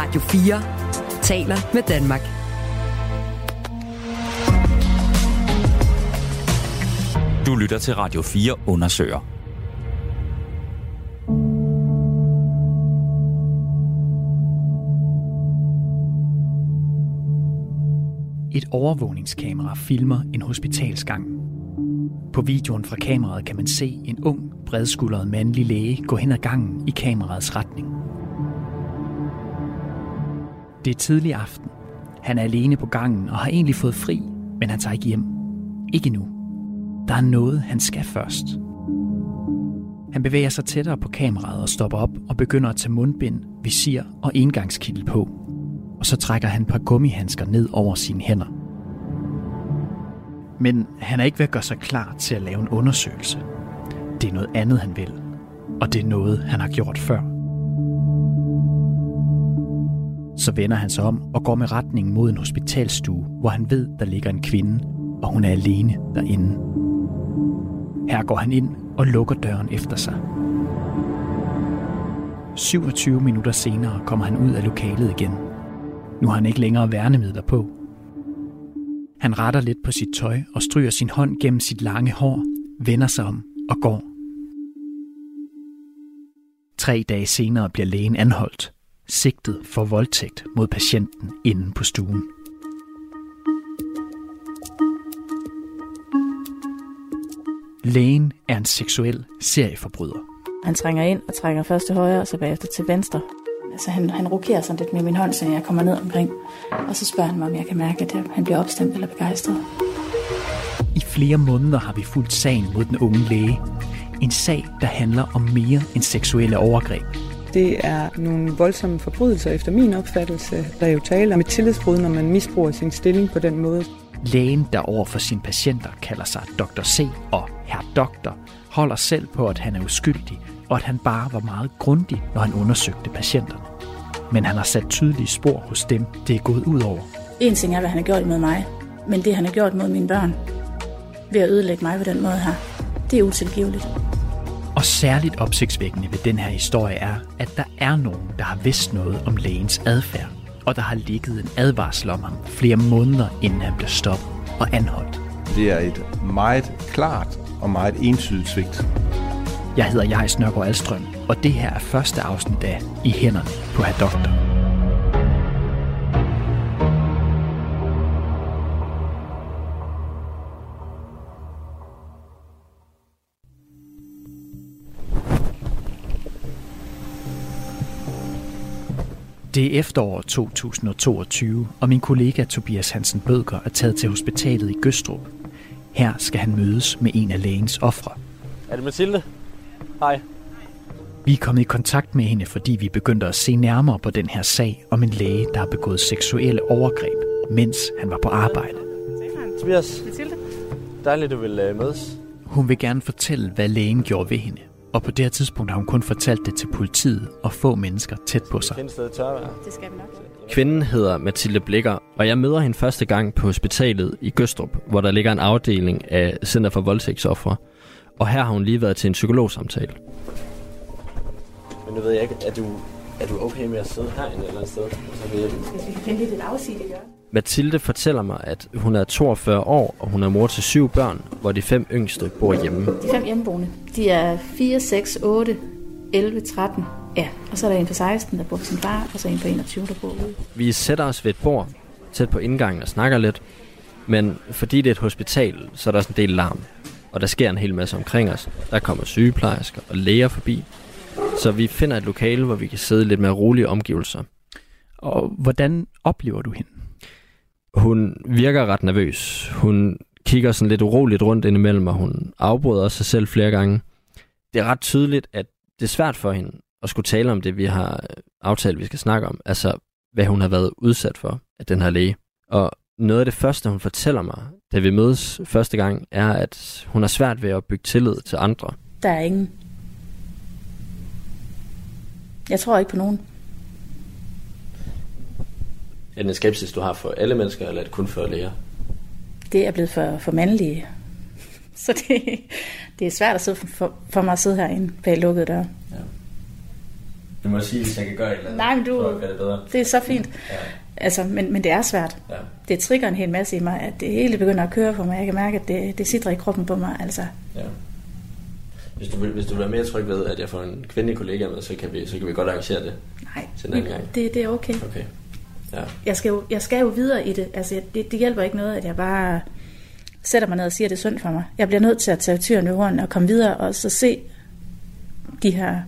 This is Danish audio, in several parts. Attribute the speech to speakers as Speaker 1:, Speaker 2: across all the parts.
Speaker 1: Radio 4 taler med Danmark.
Speaker 2: Du lytter til Radio 4 undersøger.
Speaker 3: Et overvågningskamera filmer en hospitalsgang. På videoen fra kameraet kan man se en ung, bredskuldret mandlig læge gå hen ad gangen i kameraets retning. Det er tidlig aften. Han er alene på gangen og har egentlig fået fri, men han tager ikke hjem. Ikke nu. Der er noget, han skal først. Han bevæger sig tættere på kameraet og stopper op og begynder at tage mundbind, visir og engangskilde på. Og så trækker han et par gummihandsker ned over sine hænder. Men han er ikke ved at gøre sig klar til at lave en undersøgelse. Det er noget andet, han vil. Og det er noget, han har gjort før. Så vender han sig om og går med retning mod en hospitalstue, hvor han ved, der ligger en kvinde, og hun er alene derinde. Her går han ind og lukker døren efter sig. 27 minutter senere kommer han ud af lokalet igen. Nu har han ikke længere værnemidler på. Han retter lidt på sit tøj og stryger sin hånd gennem sit lange hår, vender sig om og går. Tre dage senere bliver lægen anholdt, sigtet for voldtægt mod patienten inde på stuen. Lægen er en seksuel serieforbryder.
Speaker 4: Han trænger ind og trænger først til højre og så bagefter til venstre. Altså han, han rokerer sådan lidt med min hånd, så jeg kommer ned omkring. Og så spørger han mig, om jeg kan mærke, at han bliver opstemt eller begejstret.
Speaker 3: I flere måneder har vi fulgt sagen mod den unge læge. En sag, der handler om mere end seksuelle overgreb.
Speaker 5: Det er nogle voldsomme forbrydelser efter min opfattelse. Der er jo tale om et tillidsbrud, når man misbruger sin stilling på den måde.
Speaker 3: Lægen, der over for sine patienter kalder sig Dr. C og Herr Doktor, holder selv på, at han er uskyldig, og at han bare var meget grundig, når han undersøgte patienterne. Men han har sat tydelige spor hos dem, det er gået ud over.
Speaker 4: En ting er, hvad han har gjort mod mig, men det han har gjort mod mine børn, ved at ødelægge mig på den måde her, det er utilgiveligt.
Speaker 3: Og særligt opsigtsvækkende ved den her historie er, at der er nogen, der har vidst noget om lægens adfærd, og der har ligget en advarsel om ham flere måneder, inden han blev stoppet og anholdt.
Speaker 6: Det er et meget klart og meget entydigt svigt.
Speaker 3: Jeg hedder Jais Nørgaard Alstrøm, og det her er første afsnit af I hænderne på Herr Doktor. Det er efterår 2022, og min kollega Tobias Hansen Bødker er taget til hospitalet i Gøstrup. Her skal han mødes med en af lægens ofre.
Speaker 7: Er det Mathilde? Hej.
Speaker 3: Vi er kommet i kontakt med hende, fordi vi begyndte at se nærmere på den her sag om en læge, der har begået seksuelle overgreb, mens han var på arbejde.
Speaker 7: Tobias. Mathilde. Dejligt, du vil øh, mødes.
Speaker 3: Hun vil gerne fortælle, hvad lægen gjorde ved hende. Og på det her tidspunkt har hun kun fortalt det til politiet og få mennesker tæt på sig.
Speaker 4: Det skal vi nok.
Speaker 8: Kvinden hedder Mathilde Blikker, og jeg møder hende første gang på hospitalet i Gøstrup, hvor der ligger en afdeling af Center for Voldtægtsoffre. Og her har hun lige været til en psykologsamtale.
Speaker 7: Men nu ved jeg ikke, er du, er du okay med at sidde herinde eller et sted? Så vi,
Speaker 4: Hvis vi kan finde lidt et afsigt, det gør.
Speaker 8: Mathilde fortæller mig, at hun er 42 år, og hun er mor til syv børn, hvor de fem yngste bor hjemme.
Speaker 4: De fem hjemmeboende, de er 4, 6, 8, 11, 13. Ja, og så er der en på 16, der bor sin far, og så en på 21, der bor ude.
Speaker 8: Vi sætter os ved et bord tæt på indgangen og snakker lidt, men fordi det er et hospital, så er der sådan en del larm, og der sker en hel masse omkring os. Der kommer sygeplejersker og læger forbi, så vi finder et lokale, hvor vi kan sidde i lidt mere rolige omgivelser.
Speaker 3: Og hvordan oplever du hende?
Speaker 8: Hun virker ret nervøs. Hun kigger sådan lidt uroligt rundt indimellem, og hun afbryder sig selv flere gange. Det er ret tydeligt, at det er svært for hende at skulle tale om det, vi har øh, aftalt, vi skal snakke om. Altså, hvad hun har været udsat for af den her læge. Og noget af det første, hun fortæller mig, da vi mødes første gang, er, at hun har svært ved at bygge tillid til andre.
Speaker 4: Der er ingen. Jeg tror ikke på nogen
Speaker 7: er det en skepsis, du har for alle mennesker, eller er det kun for læger?
Speaker 4: Det er blevet for, for mandlige. Så det, det er svært at sidde for, for, for mig at sidde herinde bag lukkede døre.
Speaker 7: Ja. Du må sige, hvis jeg kan gøre et eller andet.
Speaker 4: Nej, men du-
Speaker 7: For at gøre det bedre.
Speaker 4: Det er så fint.
Speaker 7: Ja.
Speaker 4: Altså, men, men det er svært.
Speaker 7: Ja.
Speaker 4: Det trigger en hel masse i mig, at det hele begynder at køre for mig. Jeg kan mærke, at det, det sidder i kroppen på mig. Altså,
Speaker 7: ja. Hvis du, vil, hvis du vil være mere tryg ved, at jeg får en kvindelig kollega med, så kan vi, så kan vi godt arrangere det
Speaker 4: nej,
Speaker 7: til en anden gang.
Speaker 4: det, det er okay.
Speaker 7: Okay. Ja.
Speaker 4: Jeg skal, jo, jeg skal jo videre i det. Altså, det, det hjælper ikke noget, at jeg bare sætter mig ned og siger, at det er synd for mig. Jeg bliver nødt til at tage tyren i horn og komme videre og så se de her...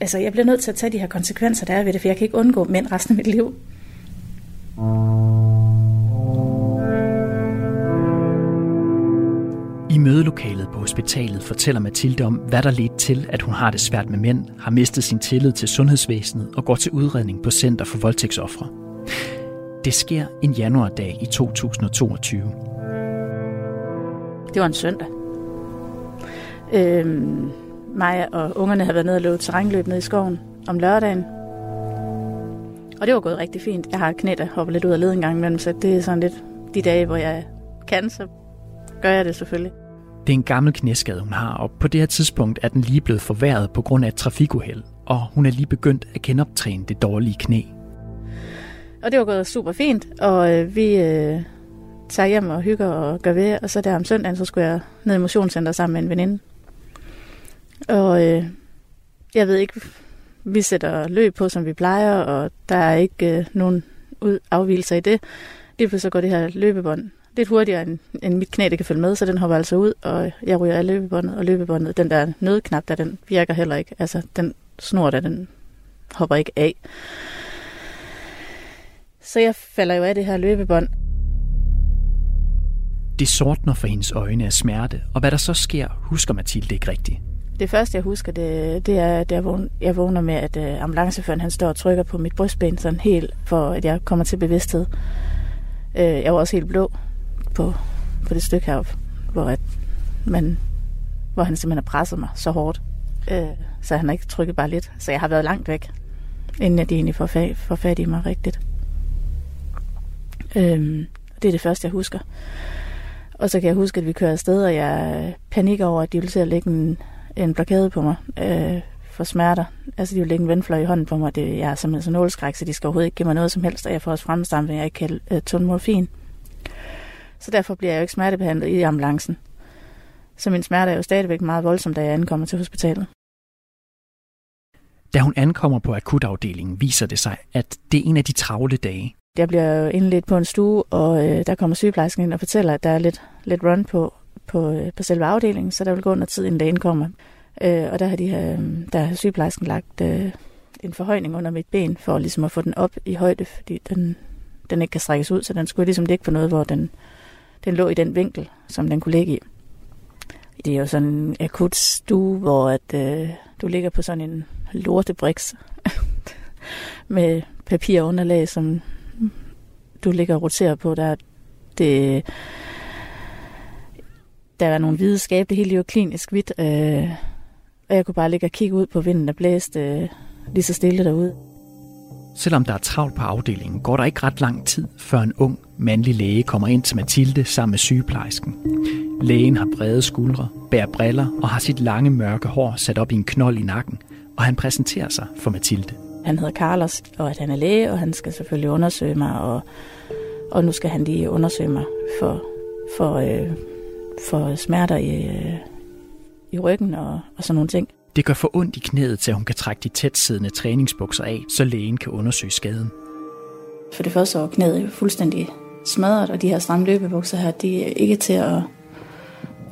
Speaker 4: Altså, jeg bliver nødt til at tage de her konsekvenser, der er ved det, for jeg kan ikke undgå mænd resten af mit liv.
Speaker 3: I mødelokalet på hospitalet fortæller Mathilde om, hvad der ledte til, at hun har det svært med mænd, har mistet sin tillid til sundhedsvæsenet og går til udredning på Center for Voldtægtsoffre. Det sker en januardag i 2022.
Speaker 4: Det var en søndag. Øhm, mig og ungerne havde været nede og løbet terrænløb nede i skoven om lørdagen. Og det var gået rigtig fint. Jeg har et knæ, der hopper lidt ud af led en gang imellem, så det er sådan lidt de dage, hvor jeg kan, så gør jeg det selvfølgelig.
Speaker 3: Det er en gammel knæskade, hun har, og på det her tidspunkt er den lige blevet forværret på grund af et trafikuheld, og hun er lige begyndt at genoptræne det dårlige knæ.
Speaker 4: Og det var gået super fint, og øh, vi øh, tager hjem og hygger og gør ved, og så der om søndagen, så skulle jeg ned i motionscenter sammen med en veninde. Og øh, jeg ved ikke, vi sætter løb på, som vi plejer, og der er ikke øh, nogen ud afvielser i det. Lige pludselig så går det her løbebånd lidt hurtigere, end, end mit knæ det kan følge med, så den hopper altså ud, og jeg ryger af løbebåndet, og løbebåndet, den der nødknap, der den virker heller ikke. Altså, den snor der, den hopper ikke af. Så jeg falder jo af det her løbebånd.
Speaker 3: Det sortner for hendes øjne af smerte, og hvad der så sker, husker Mathilde ikke rigtigt.
Speaker 4: Det første, jeg husker, det, det er, at jeg jeg vågner med, at uh, ambulanceføren han står og trykker på mit brystben, sådan helt, for at jeg kommer til bevidsthed. Uh, jeg var også helt blå på, på det stykke heroppe, hvor, at man, hvor han simpelthen har presset mig så hårdt. øh, så han har ikke trykket bare lidt. Så jeg har været langt væk, inden at de egentlig får fag, får fat i mig rigtigt. Øh, det er det første, jeg husker. Og så kan jeg huske, at vi kører afsted, og jeg øh, panikker over, at de vil til at lægge en, en blokade på mig øh, for smerter. Altså, de vil lægge en vendfløj i hånden på mig. Det, jeg er simpelthen så nålskræk, så de skal overhovedet ikke give mig noget som helst, og jeg får også fremstampet, jeg ikke kan øh, tunde morfin. Så derfor bliver jeg jo ikke smertebehandlet i ambulancen. Så min smerte er jo stadigvæk meget voldsom, da jeg ankommer til hospitalet.
Speaker 3: Da hun ankommer på akutafdelingen, viser det sig, at det er en af de travle dage.
Speaker 4: Jeg bliver jo indledt på en stue, og øh, der kommer sygeplejersken ind og fortæller, at der er lidt, lidt run på, på, øh, på selve afdelingen, så der vil gå under tid, inden lægen kommer. Øh, og der har, de, øh, der har sygeplejersken lagt øh, en forhøjning under mit ben, for ligesom at få den op i højde, fordi den, den ikke kan strækkes ud, så den skulle ligesom ligge på noget, hvor den, den lå i den vinkel, som den kunne ligge i. Det er jo sådan en akut stue, hvor at, øh, du ligger på sådan en lortebriks med papirunderlag, som du ligger og roterer på, der det, der er nogle hvide skab, det hele er jo klinisk hvidt, øh, og jeg kunne bare ligge og kigge ud på vinden, der blæste øh, lige så stille derude.
Speaker 3: Selvom der er travlt på afdelingen, går der ikke ret lang tid, før en ung, mandlig læge kommer ind til Mathilde sammen med sygeplejersken. Lægen har brede skuldre, bærer briller og har sit lange mørke hår sat op i en knold i nakken, og han præsenterer sig for Mathilde.
Speaker 4: Han hedder Carlos, og at han er læge, og han skal selvfølgelig undersøge mig, og, og nu skal han lige undersøge mig for, for, øh, for smerter i, øh, i ryggen og, og sådan nogle ting.
Speaker 3: Det gør for ondt i knæet til, at hun kan trække de tæt siddende træningsbukser af, så lægen kan undersøge skaden.
Speaker 4: For det første så var knæet fuldstændig smadret, og de her stramme løbebukser her, de er ikke til at,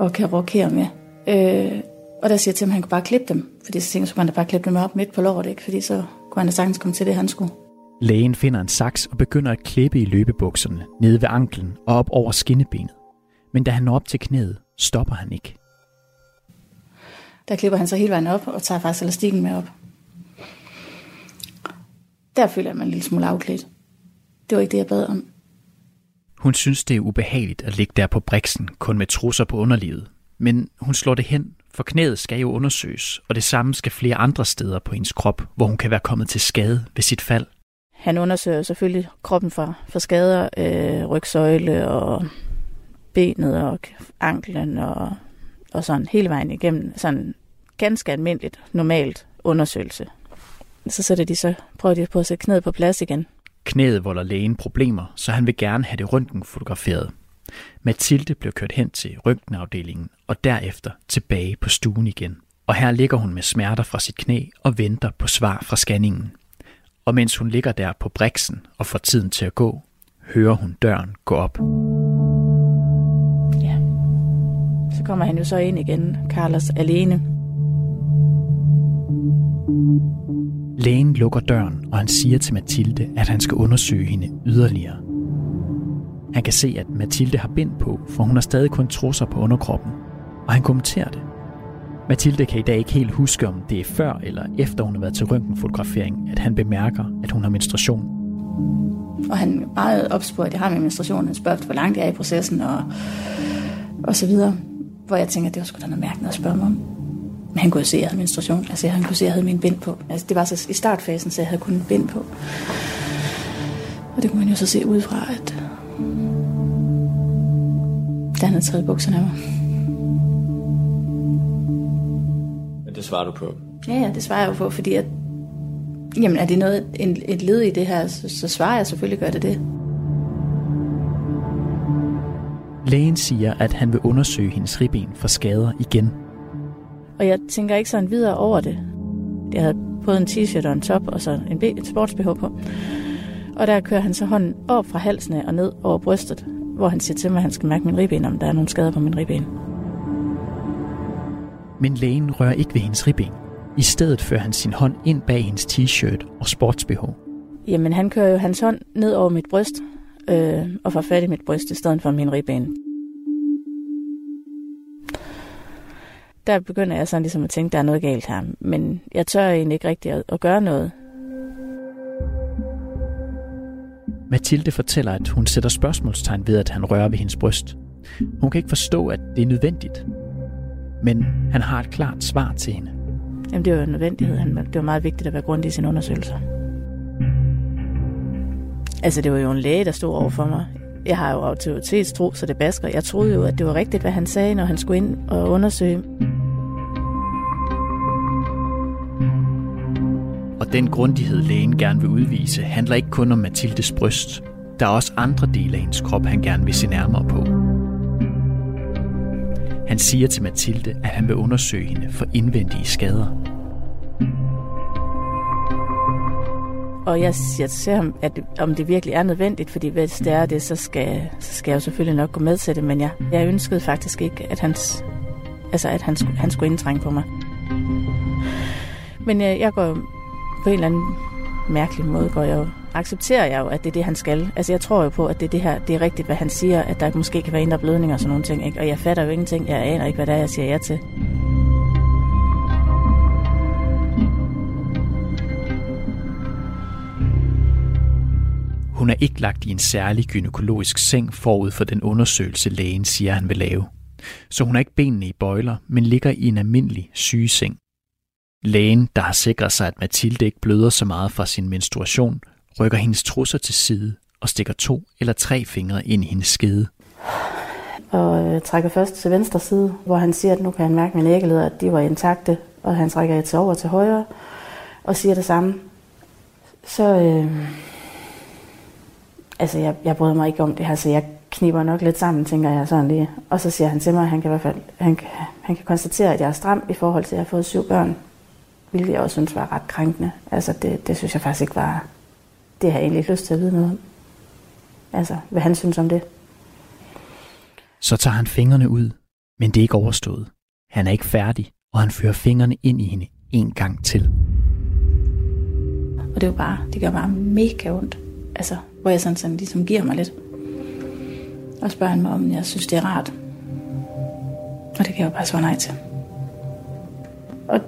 Speaker 4: at kan rokere med. Øh, og der siger jeg til ham, at han kunne bare klippe dem, fordi så tænkte jeg, så kunne han da bare klippe dem op midt på låret, ikke? fordi så kunne han da sagtens komme til det, han skulle.
Speaker 3: Lægen finder en saks og begynder at klippe i løbebukserne nede ved anklen og op over skinnebenet. Men da han når op til knæet, stopper han ikke.
Speaker 4: Der klipper han så hele vejen op og tager faktisk elastikken med op. Der føler jeg mig en lille smule afklædt. Det var ikke det, jeg bad om.
Speaker 3: Hun synes, det er ubehageligt at ligge der på briksen, kun med trusser på underlivet. Men hun slår det hen, for knæet skal jo undersøges, og det samme skal flere andre steder på hendes krop, hvor hun kan være kommet til skade ved sit fald.
Speaker 4: Han undersøger selvfølgelig kroppen for, for skader, øh, rygsøjle og benet og anklen og, og sådan hele vejen igennem. Sådan ganske almindeligt, normalt undersøgelse. Så sætter de så, prøver de på at sætte knæet på plads igen.
Speaker 3: Knæet volder lægen problemer, så han vil gerne have det røntgenfotograferet. Mathilde blev kørt hen til røntgenafdelingen og derefter tilbage på stuen igen. Og her ligger hun med smerter fra sit knæ og venter på svar fra scanningen. Og mens hun ligger der på briksen og får tiden til at gå, hører hun døren gå op
Speaker 4: kommer han jo så ind igen, Carlos alene.
Speaker 3: Lægen lukker døren, og han siger til Mathilde, at han skal undersøge hende yderligere. Han kan se, at Mathilde har bind på, for hun har stadig kun trusser på underkroppen, og han kommenterer det. Mathilde kan i dag ikke helt huske, om det er før eller efter hun har været til røntgenfotografering, at han bemærker, at hun har menstruation.
Speaker 4: Og han er meget opspurgt, at jeg har min menstruation. Han spørger, hvor langt jeg er i processen og, og så videre. Hvor jeg tænker, det var sgu da noget mærkeligt at spørge mig om. Men han kunne se, at jeg havde menstruation. Altså, han kunne se, at jeg havde min bind på. Altså, det var så i startfasen, så jeg havde kun bind på. Og det kunne man jo så se udefra, at da han havde taget bukserne af mig.
Speaker 7: Men det svarer du på.
Speaker 4: Ja, ja, det svarer jeg jo på, fordi at, jamen, er det noget, en, et led i det her, så, så svarer jeg selvfølgelig, gør det det.
Speaker 3: Lægen siger, at han vil undersøge hendes ribben for skader igen.
Speaker 4: Og jeg tænker ikke sådan videre over det. Jeg havde både en t-shirt og en top, og så en, et sports på. Og der kører han så hånden op fra halsen og ned over brystet, hvor han siger til mig, at han skal mærke min ribben, om der er nogle skader på min ribben.
Speaker 3: Men lægen rører ikke ved hendes ribben. I stedet fører han sin hånd ind bag hendes t-shirt og sports -BH.
Speaker 4: Jamen, han kører jo hans hånd ned over mit bryst, øh, og får fat i mit bryst i stedet for min ribben. Der begynder jeg sådan ligesom at tænke, at der er noget galt her. Men jeg tør egentlig ikke rigtig at, at gøre noget.
Speaker 3: Mathilde fortæller, at hun sætter spørgsmålstegn ved, at han rører ved hendes bryst. Hun kan ikke forstå, at det er nødvendigt. Men han har et klart svar til hende.
Speaker 4: Jamen, det var en nødvendighed. Det var meget vigtigt at være grundig i sine undersøgelser. Altså, det var jo en læge, der stod over for mig. Jeg har jo autoritetstro, så det basker. Jeg troede jo, at det var rigtigt, hvad han sagde, når han skulle ind og undersøge.
Speaker 3: Og den grundighed, lægen gerne vil udvise, handler ikke kun om Mathildes bryst. Der er også andre dele af hendes krop, han gerne vil se nærmere på. Han siger til Mathilde, at han vil undersøge hende for indvendige skader.
Speaker 4: Og jeg siger til ham, at om det virkelig er nødvendigt, fordi hvis det er det, så skal, så skal jeg jo selvfølgelig nok gå med til det, men jeg, jeg ønskede faktisk ikke, at, hans, altså at han, han skulle indtrænge på mig. Men jeg, jeg går på en eller anden mærkelig måde, går jeg jo, accepterer jeg jo, at det er det, han skal. Altså jeg tror jo på, at det, er det her det er rigtigt, hvad han siger, at der måske kan være indre blødning og sådan nogle ting. Ikke? Og jeg fatter jo ingenting, jeg aner ikke, hvad det er, jeg siger ja til.
Speaker 3: Hun er ikke lagt i en særlig gynækologisk seng forud for den undersøgelse, lægen siger, han vil lave. Så hun har ikke benene i bøjler, men ligger i en almindelig sygeseng. Lægen, der har sikret sig, at Mathilde ikke bløder så meget fra sin menstruation, rykker hendes trusser til side og stikker to eller tre fingre ind i hendes skede.
Speaker 4: Og øh, trækker først til venstre side, hvor han siger, at nu kan han mærke mine æggeleder, at de var intakte, og han trækker til over til højre og siger det samme. Så, øh, altså jeg, jeg bryder mig ikke om det her, så jeg kniber nok lidt sammen, tænker jeg sådan lige. Og så siger han til mig, at han kan i hvert fald han, kan, han kan konstatere, at jeg er stram i forhold til, at jeg har fået syv børn. Hvilket jeg også synes var ret krænkende. Altså det, det synes jeg faktisk ikke var... Det har jeg egentlig ikke lyst til at vide noget om. Altså, hvad han synes om det.
Speaker 3: Så tager han fingrene ud, men det er ikke overstået. Han er ikke færdig, og han fører fingrene ind i hende en gang til.
Speaker 4: Og det er jo bare, det gør bare mega ondt. Altså, hvor jeg sådan, sådan ligesom giver mig lidt. Og spørger han mig, om jeg synes, det er rart. Og det kan jeg jo bare svare nej til. Og,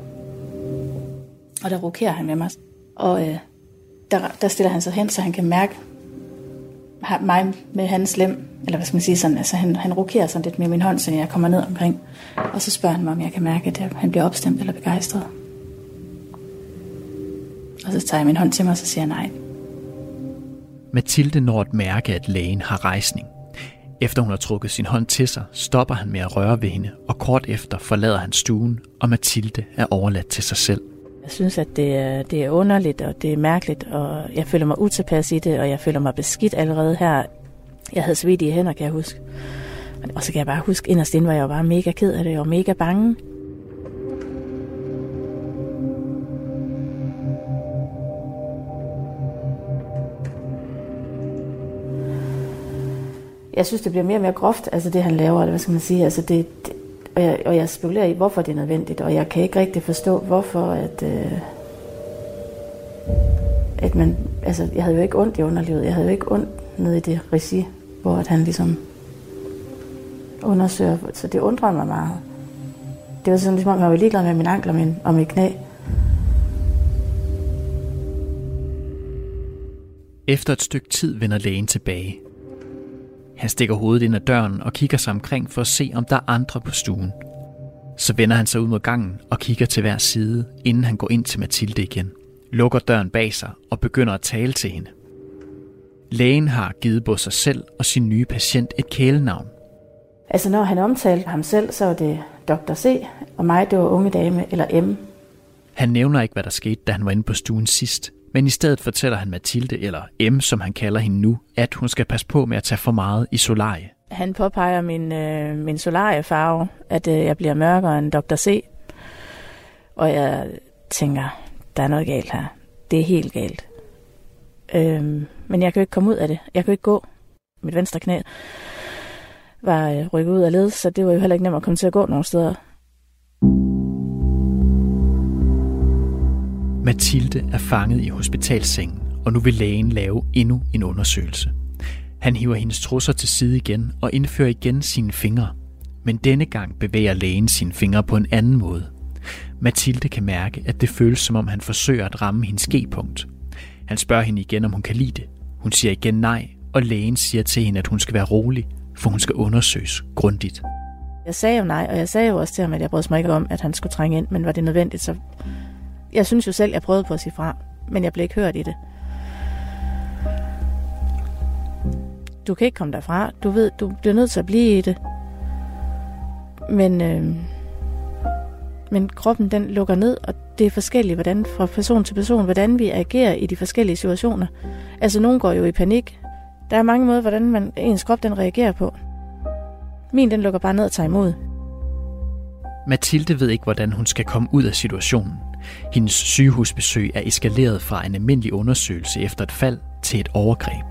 Speaker 4: og der rokerer han med mig. Og øh, der, der stiller han sig hen, så han kan mærke mig med hans lem. Eller hvad skal man sige sådan. Altså han, han rokerer sådan lidt med min hånd, så jeg kommer ned omkring. Og så spørger han mig, om jeg kan mærke, at han bliver opstemt eller begejstret. Og så tager jeg min hånd til mig, og så siger jeg nej.
Speaker 3: Mathilde når at mærke, at lægen har rejsning. Efter hun har trukket sin hånd til sig, stopper han med at røre ved hende, og kort efter forlader han stuen, og Mathilde er overladt til sig selv.
Speaker 4: Jeg synes, at det er, det er underligt, og det er mærkeligt, og jeg føler mig utilpas i det, og jeg føler mig beskidt allerede her. Jeg havde svedige hænder, kan jeg huske. Og så kan jeg bare huske, inderst inden var jeg jo bare mega ked af det, og mega bange. Jeg synes, det bliver mere og mere groft, altså det han laver, eller hvad skal man sige, altså det, det og, jeg, og jeg spekulerer i, hvorfor det er nødvendigt, og jeg kan ikke rigtig forstå, hvorfor at, øh, at man, altså jeg havde jo ikke ondt i underlivet, jeg havde jo ikke ondt nede i det regi, hvor at han ligesom undersøger, så det undrede mig meget. Det var sådan, ligesom at jeg var ligeglad med min ankler og min, og min knæ.
Speaker 3: Efter et stykke tid vender lægen tilbage. Han stikker hovedet ind ad døren og kigger sig omkring for at se, om der er andre på stuen. Så vender han sig ud mod gangen og kigger til hver side, inden han går ind til Mathilde igen. Lukker døren bag sig og begynder at tale til hende. Lægen har givet både sig selv og sin nye patient et kælenavn.
Speaker 4: Altså når han omtalte ham selv, så var det Dr. C, og mig det var unge dame, eller M.
Speaker 3: Han nævner ikke, hvad der skete, da han var inde på stuen sidst, men i stedet fortæller han Mathilde, eller M, som han kalder hende nu, at hun skal passe på med at tage for meget i solarie.
Speaker 4: Han påpeger min, øh, min solariefarve, at øh, jeg bliver mørkere end Dr. C. Og jeg tænker, der er noget galt her. Det er helt galt. Øhm, men jeg kan jo ikke komme ud af det. Jeg kan jo ikke gå. Mit venstre knæ var øh, rykket ud af led, så det var jo heller ikke nemt at komme til at gå nogen steder.
Speaker 3: Mathilde er fanget i hospitalsengen, og nu vil lægen lave endnu en undersøgelse. Han hiver hendes trusser til side igen og indfører igen sine fingre. Men denne gang bevæger lægen sine fingre på en anden måde. Mathilde kan mærke, at det føles som om han forsøger at ramme hendes G-punkt. Han spørger hende igen, om hun kan lide det. Hun siger igen nej, og lægen siger til hende, at hun skal være rolig, for hun skal undersøges grundigt.
Speaker 4: Jeg sagde jo nej, og jeg sagde jo også til ham, at jeg brød mig ikke om, at han skulle trænge ind, men var det nødvendigt, så... Jeg synes jo selv, jeg prøvede på at sige fra, men jeg blev ikke hørt i det. Du kan ikke komme derfra. Du ved, du bliver nødt til at blive i det. Men, øh, men kroppen den lukker ned, og det er forskelligt, hvordan fra person til person, hvordan vi agerer i de forskellige situationer. Altså, nogen går jo i panik. Der er mange måder, hvordan man, ens krop den reagerer på. Min den lukker bare ned og tager imod.
Speaker 3: Mathilde ved ikke, hvordan hun skal komme ud af situationen. Hendes sygehusbesøg er eskaleret fra en almindelig undersøgelse efter et fald til et overgreb.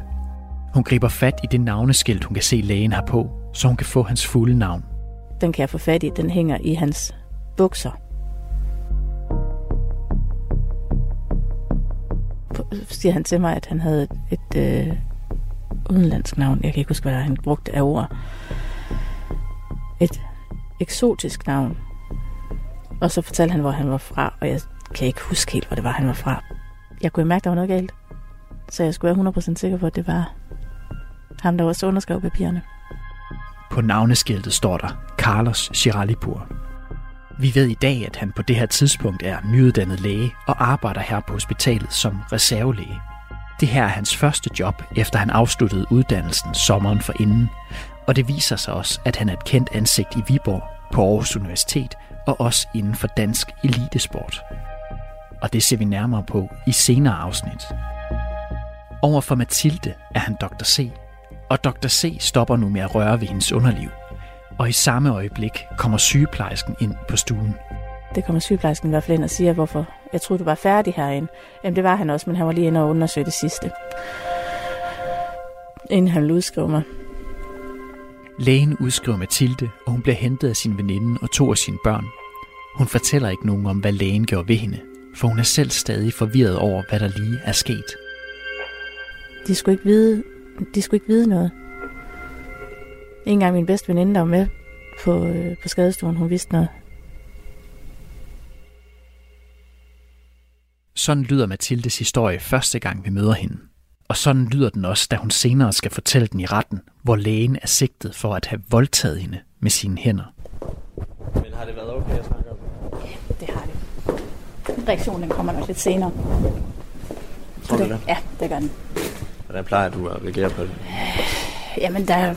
Speaker 3: Hun griber fat i det navneskilt, hun kan se lægen har på, så hun kan få hans fulde navn.
Speaker 4: Den kan jeg få fat i. Den hænger i hans bukser. siger han til mig, at han havde et, et øh, udenlandsk navn. Jeg kan ikke huske, hvad han brugte af ord. Et eksotisk navn. Og så fortalte han, hvor han var fra, og jeg kan ikke huske helt, hvor det var, han var fra. Jeg kunne mærke, at der var noget galt. Så jeg skulle være 100% sikker på, at det var ham, der også underskrev papirerne.
Speaker 3: På navneskiltet står der Carlos Chiralipur. Vi ved i dag, at han på det her tidspunkt er nyuddannet læge og arbejder her på hospitalet som reservelæge. Det her er hans første job, efter han afsluttede uddannelsen sommeren for inden, og det viser sig også, at han er et kendt ansigt i Viborg, på Aarhus Universitet og også inden for dansk elitesport. Og det ser vi nærmere på i senere afsnit. Over for Mathilde er han Dr. C, og Dr. C stopper nu med at røre ved hendes underliv. Og i samme øjeblik kommer sygeplejersken ind på stuen.
Speaker 4: Det kommer sygeplejersken i hvert fald ind og siger, hvorfor jeg troede, du var færdig herinde. Jamen det var han også, men han var lige inde og undersøge det sidste. Inden han ville udskrive mig.
Speaker 3: Lægen udskriver Mathilde, og hun bliver hentet af sin veninde og to af sine børn. Hun fortæller ikke nogen om, hvad lægen gjorde ved hende, for hun er selv stadig forvirret over, hvad der lige er sket.
Speaker 4: De skulle ikke vide, de skulle ikke vide noget. Ikke engang min bedste veninde, der var med på, øh, på skadestuen, hun vidste noget.
Speaker 3: Sådan lyder Mathildes historie første gang, vi møder hende. Og sådan lyder den også, da hun senere skal fortælle den i retten, hvor lægen er sigtet for at have voldtaget hende med sine hænder.
Speaker 7: Men har det været okay at snakke om?
Speaker 4: Ja, det har det. Reaktionen den kommer nok lidt senere.
Speaker 7: Tror du det?
Speaker 4: Ja, det gør den.
Speaker 7: Hvordan plejer du at reagere på det?
Speaker 4: Jamen, der,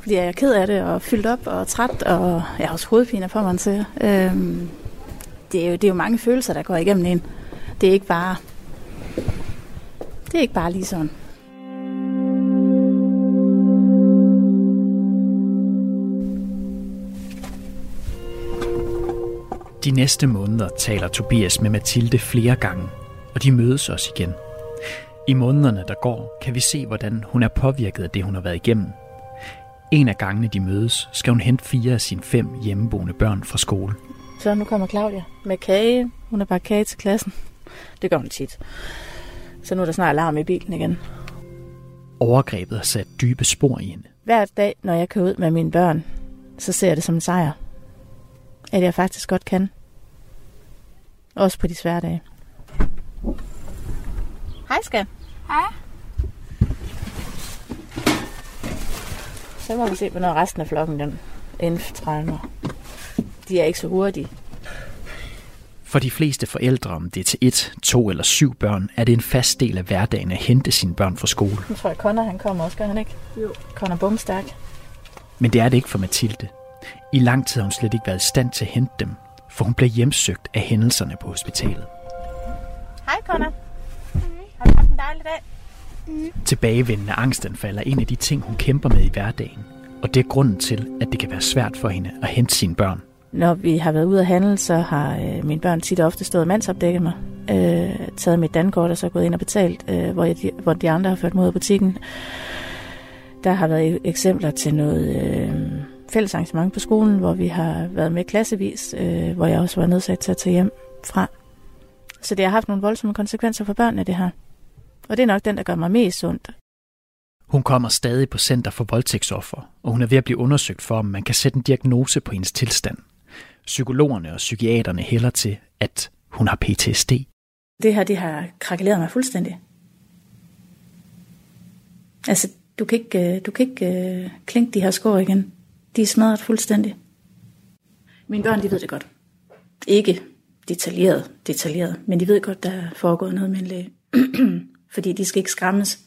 Speaker 4: Fordi jeg ked af det, og fyldt op, og træt, og jeg har også hovedpine på mig til. Øhm, det, er jo, det er jo mange følelser, der går igennem en. Det er ikke bare... Det er ikke bare lige sådan.
Speaker 3: De næste måneder taler Tobias med Mathilde flere gange, og de mødes også igen. I månederne, der går, kan vi se, hvordan hun er påvirket af det, hun har været igennem. En af gangene, de mødes, skal hun hente fire af sine fem hjemmeboende børn fra skole.
Speaker 4: Så nu kommer Claudia med kage. Hun er bare kage til klassen. Det gør hun tit. Så nu er der snart alarm i bilen igen.
Speaker 3: Overgrebet har sat dybe spor i hende.
Speaker 4: Hver dag, når jeg kører ud med mine børn, så ser jeg det som en sejr. At jeg faktisk godt kan. Også på de svære dage. Hej, skat.
Speaker 9: Hej.
Speaker 4: Så må vi se, hvornår resten af flokken den indtrænger. De er ikke så hurtige.
Speaker 3: For de fleste forældre, om det er til et, to eller syv børn, er det en fast del af hverdagen at hente sine børn fra skole.
Speaker 4: Nu tror jeg, Connor han kommer også, gør han ikke? Jo. Connor Bumstærk.
Speaker 3: Men det er det ikke for Mathilde. I lang tid har hun slet ikke været i stand til at hente dem, for hun blev hjemsøgt af hændelserne på hospitalet.
Speaker 4: Hej, Connor. Har du haft en dejlig dag?
Speaker 3: Tilbagevendende angstanfald er en af de ting, hun kæmper med i hverdagen. Og det er grunden til, at det kan være svært for hende at hente sine børn.
Speaker 4: Når vi har været ude at handle, så har øh, mine børn tit og ofte stået og mandsopdækket mig. Øh, taget mit dankort og så gået ind og betalt, øh, hvor, jeg, hvor de andre har ført mod butikken. Der har været eksempler til noget øh, fælles arrangement på skolen, hvor vi har været med klassevis, øh, hvor jeg også var nødsat til at tage hjem fra. Så det har haft nogle voldsomme konsekvenser for børnene, det her. Og det er nok den, der gør mig mest sundt.
Speaker 3: Hun kommer stadig på Center for Voldtægtsoffer, og hun er ved at blive undersøgt for, om man kan sætte en diagnose på hendes tilstand. Psykologerne og psykiaterne hælder til, at hun har PTSD.
Speaker 4: Det her, det har krakeleret mig fuldstændig. Altså, du kan ikke, øh, du kan ikke uh, klinke de her skår igen. De er smadret fuldstændig. Mine børn, de ved det godt. Ikke detaljeret, detaljeret, men de ved godt, der er foregået noget med en læge. Fordi de skal ikke skræmmes.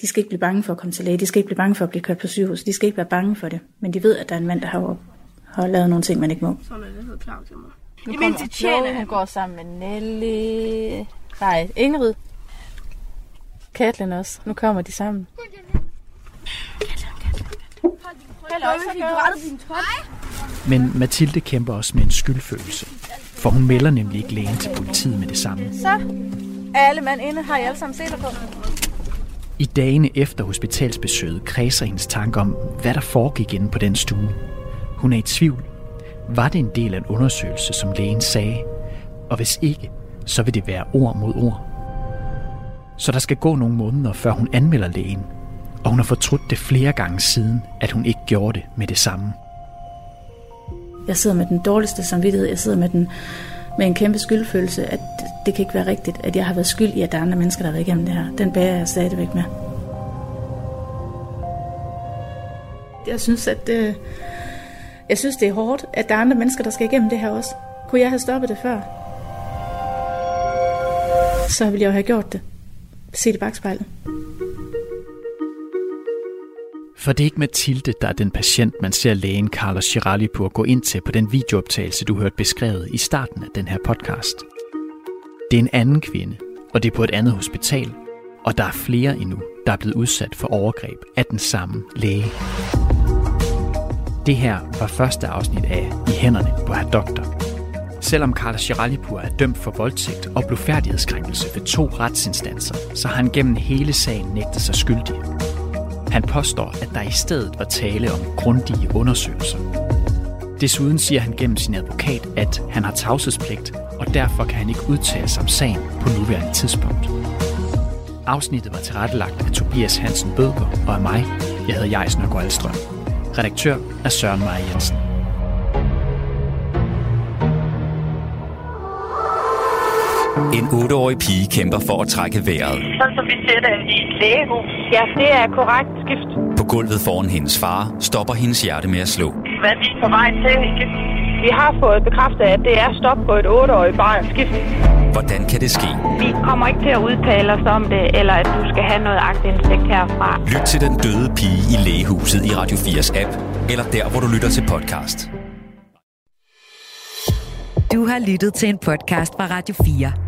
Speaker 4: De skal ikke blive bange for at komme til læge. De skal ikke blive bange for at blive kørt på sygehus. De skal ikke være bange for det. Men de ved, at der er en mand, der har, har lavet nogle ting, man ikke må.
Speaker 9: Sådan er det helt klart til mig.
Speaker 4: Nu
Speaker 9: Jamen, det tjener
Speaker 4: Hun går sammen med Nelly. Nej, Ingrid. Katlin også. Nu kommer de sammen.
Speaker 3: Men Mathilde kæmper også med en skyldfølelse, for hun melder nemlig ikke lægen til politiet med det samme.
Speaker 4: Så alle mand inde. Har I alle sammen seler på?
Speaker 3: I dagene efter hospitalsbesøget kredser hendes tanker om, hvad der foregik inde på den stue. Hun er i tvivl. Var det en del af en undersøgelse, som lægen sagde? Og hvis ikke, så vil det være ord mod ord. Så der skal gå nogle måneder, før hun anmelder lægen. Og hun har fortrudt det flere gange siden, at hun ikke gjorde det med det samme.
Speaker 4: Jeg sidder med den dårligste samvittighed. Jeg sidder med, den, med en kæmpe skyldfølelse, at det kan ikke være rigtigt, at jeg har været skyld i, at der er andre mennesker, der har været igennem det her. Den bærer jeg stadigvæk med. Jeg synes, at det, jeg synes, det er hårdt, at der er andre mennesker, der skal igennem det her også. Kunne jeg have stoppet det før? Så ville jeg jo have gjort det. Se det bagspejlet.
Speaker 3: For det er ikke Mathilde, der er den patient, man ser lægen Carlos Giralli på at gå ind til på den videooptagelse, du hørte beskrevet i starten af den her podcast. Det er en anden kvinde, og det er på et andet hospital, og der er flere endnu, der er blevet udsat for overgreb af den samme læge. Det her var første afsnit af I hænderne på herr doktor. Selvom Carlos Giralipur er dømt for voldtægt og blodfærdighedskrænkelse ved to retsinstanser, så har han gennem hele sagen nægtet sig skyldig. Han påstår, at der i stedet var tale om grundige undersøgelser. Desuden siger han gennem sin advokat, at han har tavshedspligt, og derfor kan han ikke udtale sig om sagen på nuværende tidspunkt. Afsnittet var tilrettelagt af Tobias Hansen Bødker og af mig. Jeg hedder Jais Nørgaard Alstrøm. Redaktør er Søren Maja Jensen.
Speaker 2: En 8-årig pige kæmper for at trække vejret.
Speaker 10: Sådan som vi ser det i et lægehus. Ja, det er korrekt skift.
Speaker 2: På gulvet foran hendes far stopper hendes hjerte med at slå.
Speaker 10: Hvad er vi på vej til? Vi har fået bekræftet, at det er stop på et 8-årigt barn skift.
Speaker 2: Hvordan kan det ske?
Speaker 10: Vi kommer ikke til at udtale os om det, eller at du skal have noget agtindsigt herfra.
Speaker 2: Lyt til den døde pige i lægehuset i Radio 4's app, eller der, hvor du lytter til podcast.
Speaker 1: Du har lyttet til en podcast fra Radio 4.